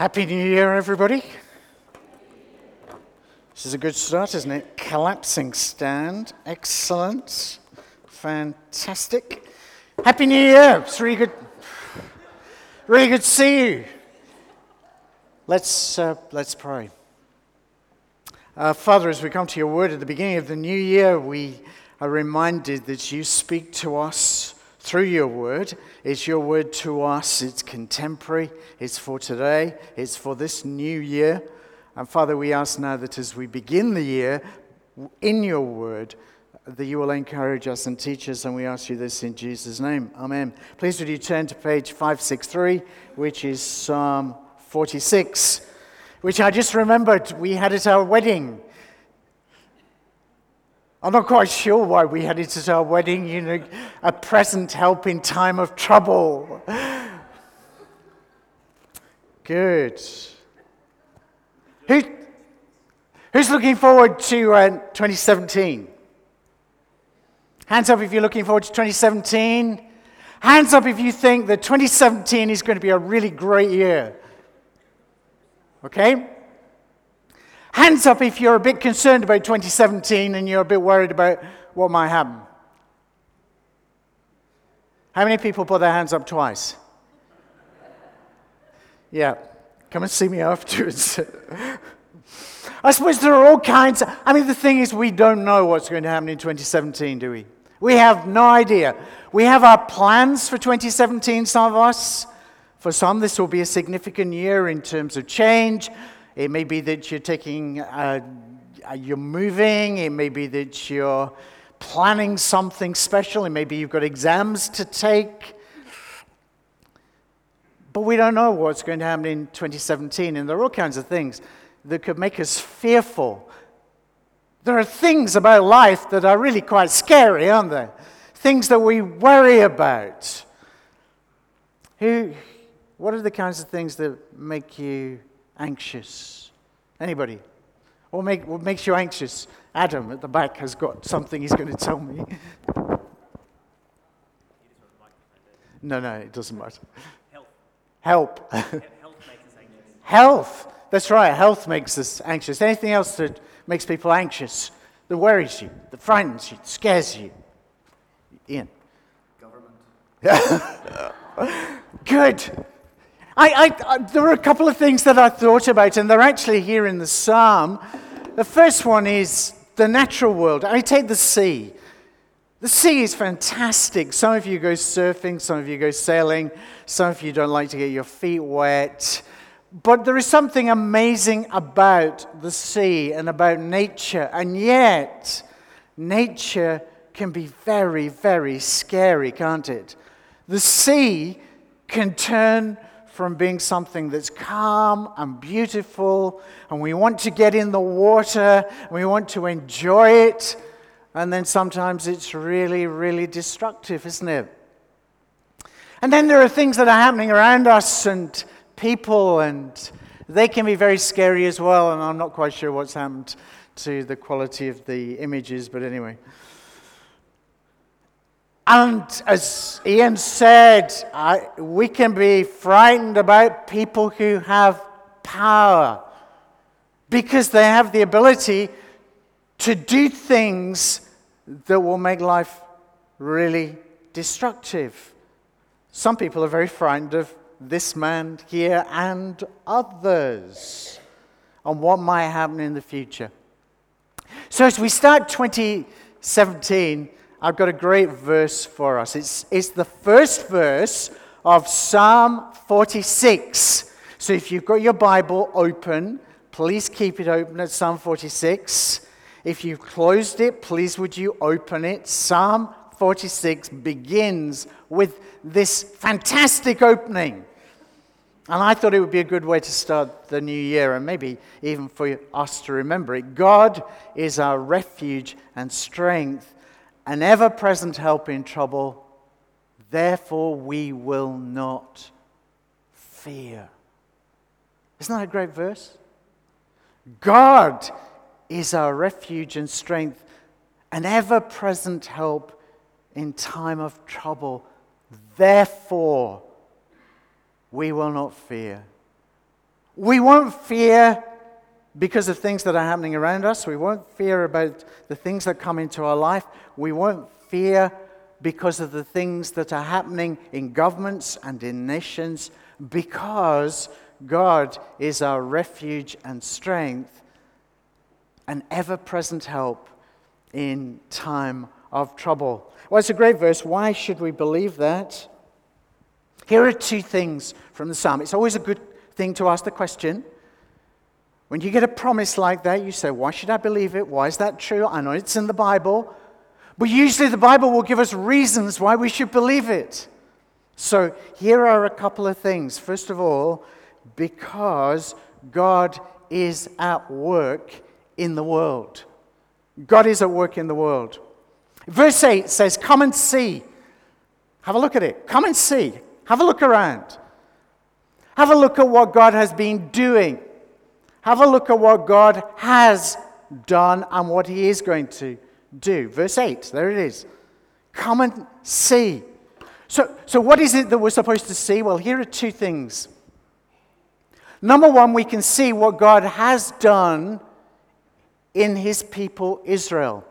Happy New Year, everybody. This is a good start, isn't it? Collapsing stand. Excellent. Fantastic. Happy New Year. It's really good. Really good to see you. Let's, uh, let's pray. Uh, Father, as we come to your word at the beginning of the new year, we are reminded that you speak to us through your word. It's your word to us, it's contemporary, it's for today, it's for this new year. And Father, we ask now that as we begin the year in your word, that you will encourage us and teach us, and we ask you this in Jesus' name. Amen. Please would you turn to page 563, which is Psalm 46, which I just remembered we had at our wedding. I'm not quite sure why we had it at our wedding, you know, a present help in time of trouble. Good. Who, who's looking forward to uh, 2017? Hands up if you're looking forward to 2017. Hands up if you think that 2017 is going to be a really great year. Okay? Hands up if you're a bit concerned about 2017 and you're a bit worried about what might happen. How many people put their hands up twice? Yeah, come and see me afterwards. I suppose there are all kinds. Of, I mean, the thing is, we don't know what's going to happen in 2017, do we? We have no idea. We have our plans for 2017, some of us. For some, this will be a significant year in terms of change, it may be that you're taking, uh, you're moving. It may be that you're planning something special. It may be you've got exams to take. But we don't know what's going to happen in 2017. And there are all kinds of things that could make us fearful. There are things about life that are really quite scary, aren't there? Things that we worry about. Who, what are the kinds of things that make you anxious? Anybody? What, make, what makes you anxious? Adam at the back has got something he's going to tell me. no, no, it doesn't matter. Help. Help. Health makes us anxious. Health. That's right. Health makes us anxious. Anything else that makes people anxious, that worries you, that frightens you, that scares you? Ian. Government. Good. I, I, I, there were a couple of things that I thought about, and they're actually here in the psalm. The first one is the natural world. I take the sea. The sea is fantastic. Some of you go surfing, some of you go sailing, some of you don't like to get your feet wet. But there is something amazing about the sea and about nature, and yet, nature can be very, very scary, can't it? The sea can turn from being something that's calm and beautiful, and we want to get in the water, and we want to enjoy it, and then sometimes it's really, really destructive, isn't it? And then there are things that are happening around us and people, and they can be very scary as well, and I'm not quite sure what's happened to the quality of the images, but anyway. And as Ian said, I, we can be frightened about people who have power because they have the ability to do things that will make life really destructive. Some people are very frightened of this man here and others on what might happen in the future. So, as we start 2017, I've got a great verse for us. It's, it's the first verse of Psalm 46. So if you've got your Bible open, please keep it open at Psalm 46. If you've closed it, please would you open it? Psalm 46 begins with this fantastic opening. And I thought it would be a good way to start the new year and maybe even for us to remember it. God is our refuge and strength an ever present help in trouble. Therefore, we will not fear. Isn't that a great verse? God is our refuge and strength, an ever present help in time of trouble. Therefore, we will not fear. We won't fear because of things that are happening around us. We won't fear about the things that come into our life. We won't fear because of the things that are happening in governments and in nations because God is our refuge and strength, an ever present help in time of trouble. Well, it's a great verse. Why should we believe that? Here are two things from the psalm. It's always a good thing to ask the question. When you get a promise like that, you say, Why should I believe it? Why is that true? I know it's in the Bible. But usually the Bible will give us reasons why we should believe it. So here are a couple of things. First of all, because God is at work in the world. God is at work in the world. Verse 8 says, Come and see. Have a look at it. Come and see. Have a look around. Have a look at what God has been doing. Have a look at what God has done and what He is going to do. Verse 8, there it is. Come and see. So, so, what is it that we're supposed to see? Well, here are two things. Number one, we can see what God has done in his people Israel.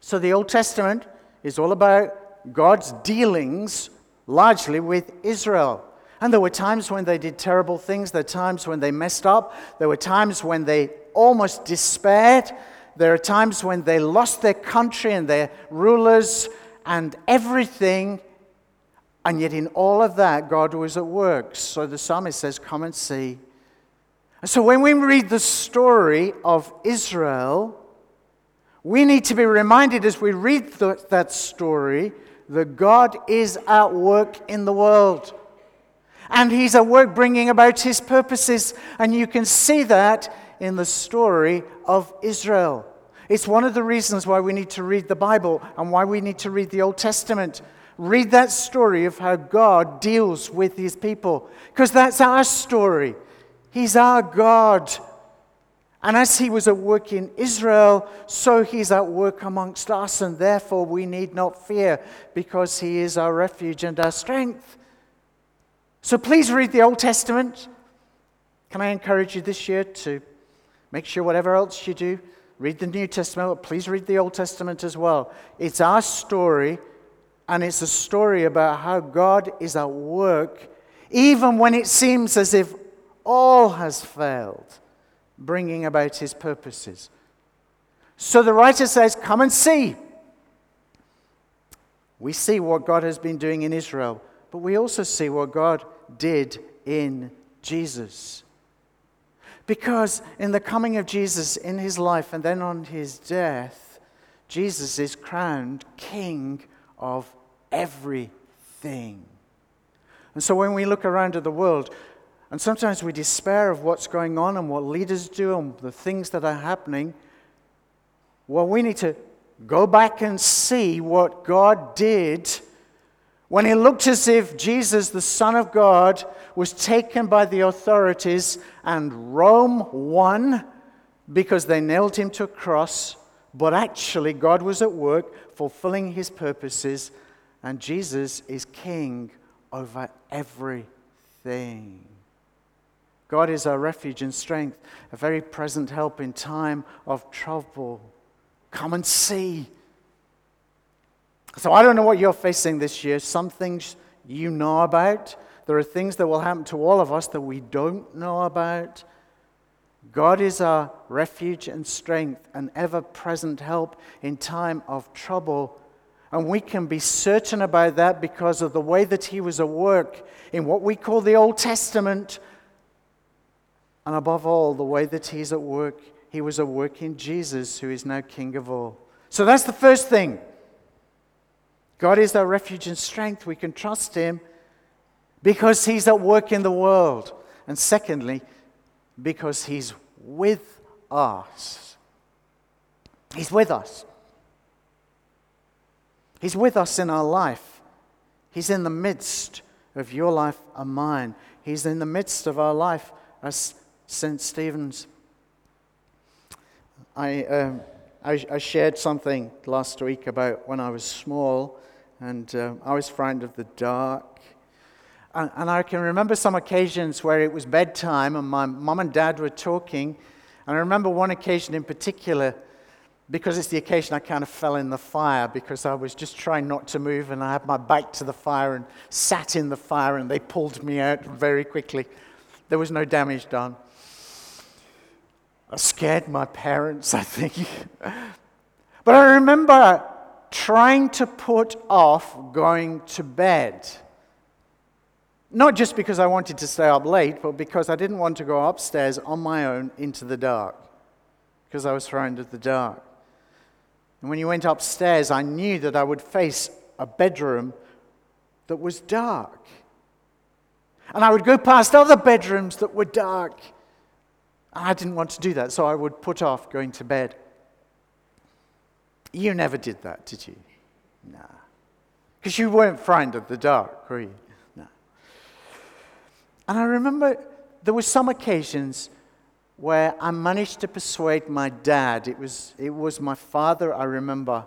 So the Old Testament is all about God's dealings largely with Israel. And there were times when they did terrible things. There were times when they messed up. There were times when they almost despaired. There are times when they lost their country and their rulers and everything. And yet, in all of that, God was at work. So the psalmist says, Come and see. And so when we read the story of Israel, we need to be reminded as we read th- that story that God is at work in the world. And He's at work bringing about His purposes. And you can see that in the story of Israel. It's one of the reasons why we need to read the Bible and why we need to read the Old Testament. Read that story of how God deals with His people, because that's our story. He's our God. And as he was at work in Israel, so he's at work amongst us, and therefore we need not fear because he is our refuge and our strength. So please read the Old Testament. Can I encourage you this year to make sure whatever else you do, read the New Testament, but please read the Old Testament as well. It's our story, and it's a story about how God is at work, even when it seems as if all has failed, bringing about his purposes. So the writer says, Come and see. We see what God has been doing in Israel, but we also see what God did in Jesus. Because in the coming of Jesus in his life and then on his death, Jesus is crowned King of everything. And so when we look around at the world, and sometimes we despair of what's going on and what leaders do and the things that are happening. Well, we need to go back and see what God did when it looked as if Jesus, the Son of God, was taken by the authorities and Rome won because they nailed him to a cross. But actually, God was at work fulfilling his purposes, and Jesus is king over everything. God is our refuge and strength, a very present help in time of trouble. Come and see. So, I don't know what you're facing this year. Some things you know about. There are things that will happen to all of us that we don't know about. God is our refuge and strength, an ever present help in time of trouble. And we can be certain about that because of the way that He was at work in what we call the Old Testament and above all, the way that he's at work, he was at work in Jesus, who is now King of all. So that's the first thing. God is our refuge and strength. We can trust him because he's at work in the world. And secondly, because he's with us. He's with us. He's with us in our life. He's in the midst of your life and mine. He's in the midst of our life as St. Stephen's. I, um, I, I, shared something last week about when I was small and uh, I was frightened of the dark. And, and I can remember some occasions where it was bedtime and my mum and dad were talking. And I remember one occasion in particular, because it's the occasion I kind of fell in the fire because I was just trying not to move and I had my back to the fire and sat in the fire and they pulled me out very quickly. There was no damage done. I scared my parents, I think. but I remember trying to put off going to bed. Not just because I wanted to stay up late, but because I didn't want to go upstairs on my own into the dark, because I was frightened of the dark. And when you went upstairs, I knew that I would face a bedroom that was dark. And I would go past other bedrooms that were dark. I didn't want to do that, so I would put off going to bed. You never did that, did you? Nah. Because you weren't frightened of the dark, were you? No. And I remember there were some occasions where I managed to persuade my dad. It was, it was my father, I remember.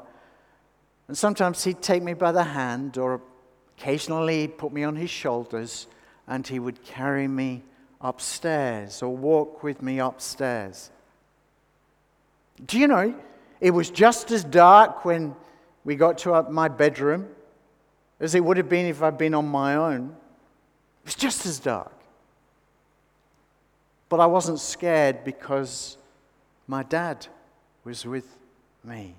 And sometimes he'd take me by the hand, or occasionally he'd put me on his shoulders, and he would carry me upstairs or walk with me upstairs. Do you know, it was just as dark when we got to my bedroom as it would have been if I'd been on my own. It was just as dark. But I wasn't scared because my dad was with me.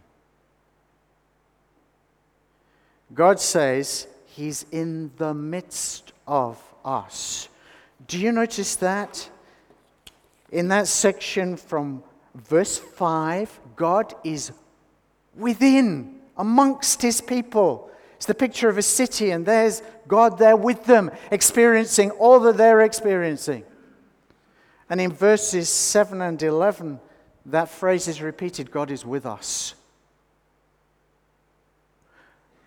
God says He's in the midst of us. Do you notice that? In that section from verse 5, God is within, amongst His people. It's the picture of a city, and there's God there with them, experiencing all that they're experiencing. And in verses 7 and 11, that phrase is repeated God is with us.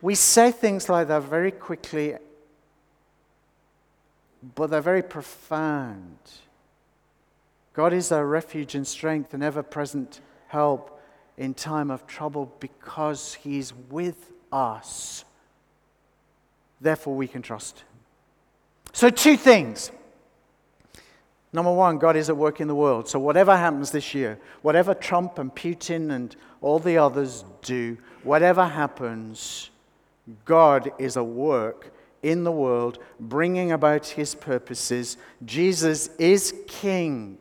We say things like that very quickly, but they're very profound. God is our refuge and strength and ever present help in time of trouble because He's with us. Therefore, we can trust Him. So, two things. Number one, God is at work in the world. So, whatever happens this year, whatever Trump and Putin and all the others do, whatever happens, God is at work in the world, bringing about his purposes. Jesus is king.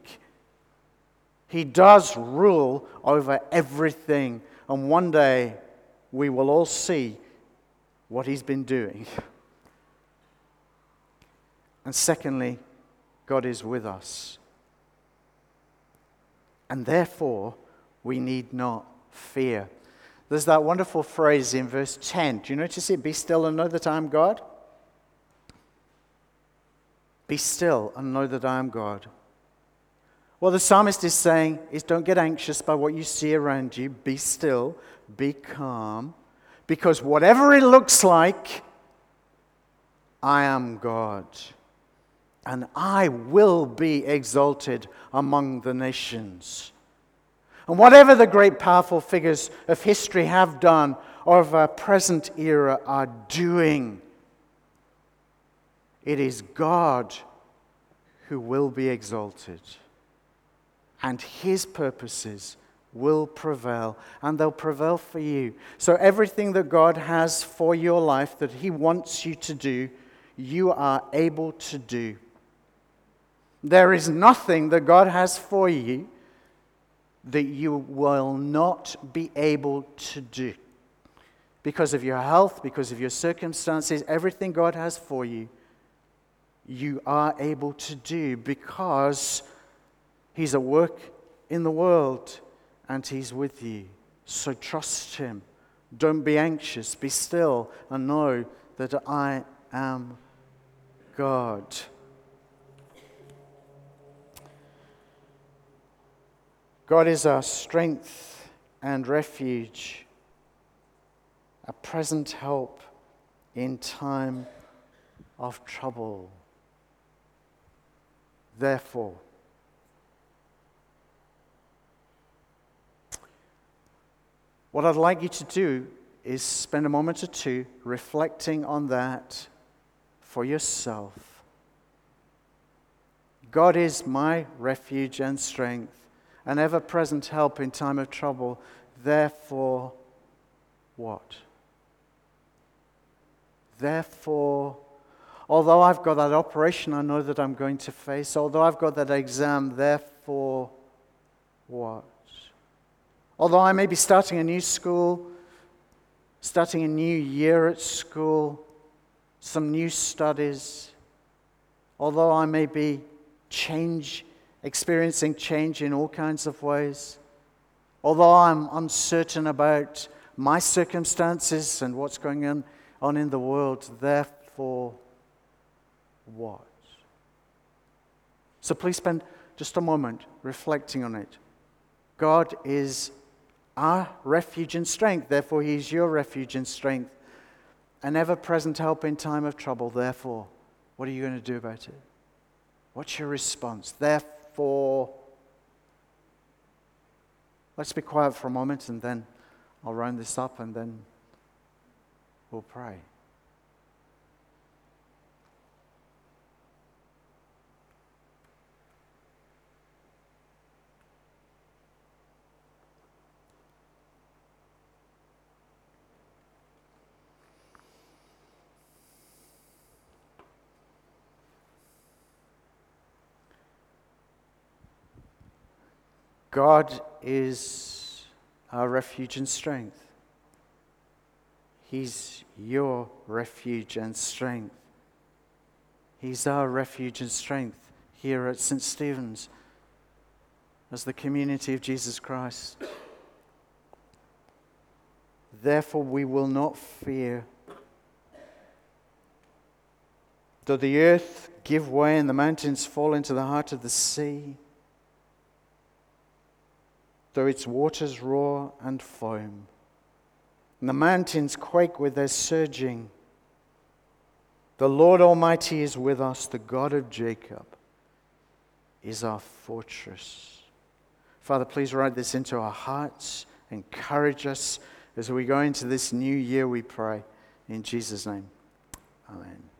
He does rule over everything. And one day we will all see what he's been doing. And secondly, God is with us. And therefore, we need not fear. There's that wonderful phrase in verse 10. Do you notice it? Be still and know that I am God. Be still and know that I am God. What the psalmist is saying is don't get anxious by what you see around you. Be still, be calm, because whatever it looks like, I am God and I will be exalted among the nations. And whatever the great powerful figures of history have done or of our present era are doing, it is God who will be exalted. And his purposes will prevail, and they'll prevail for you. So, everything that God has for your life that he wants you to do, you are able to do. There is nothing that God has for you that you will not be able to do. Because of your health, because of your circumstances, everything God has for you, you are able to do because He's at work in the world and He's with you. So trust Him. Don't be anxious. Be still and know that I am God. God is our strength and refuge, a present help in time of trouble. Therefore, what I'd like you to do is spend a moment or two reflecting on that for yourself. God is my refuge and strength, an ever present help in time of trouble. Therefore, what? Therefore, although I've got that operation I know that I'm going to face, although I've got that exam, therefore, what? Although I may be starting a new school, starting a new year at school, some new studies, although I may be change, experiencing change in all kinds of ways, although I'm uncertain about my circumstances and what's going on, on in the world, therefore, what? So please spend just a moment reflecting on it. God is our refuge and strength, therefore, He is your refuge and strength, an ever present help in time of trouble. Therefore, what are you going to do about it? What's your response? Therefore, let's be quiet for a moment and then I'll round this up and then we'll pray. God is our refuge and strength. He's your refuge and strength. He's our refuge and strength here at St. Stephen's as the community of Jesus Christ. Therefore, we will not fear. Though the earth give way and the mountains fall into the heart of the sea, though its waters roar and foam, and the mountains quake with their surging. The Lord Almighty is with us, the God of Jacob is our fortress. Father, please write this into our hearts, encourage us as we go into this new year, we pray. In Jesus' name, amen.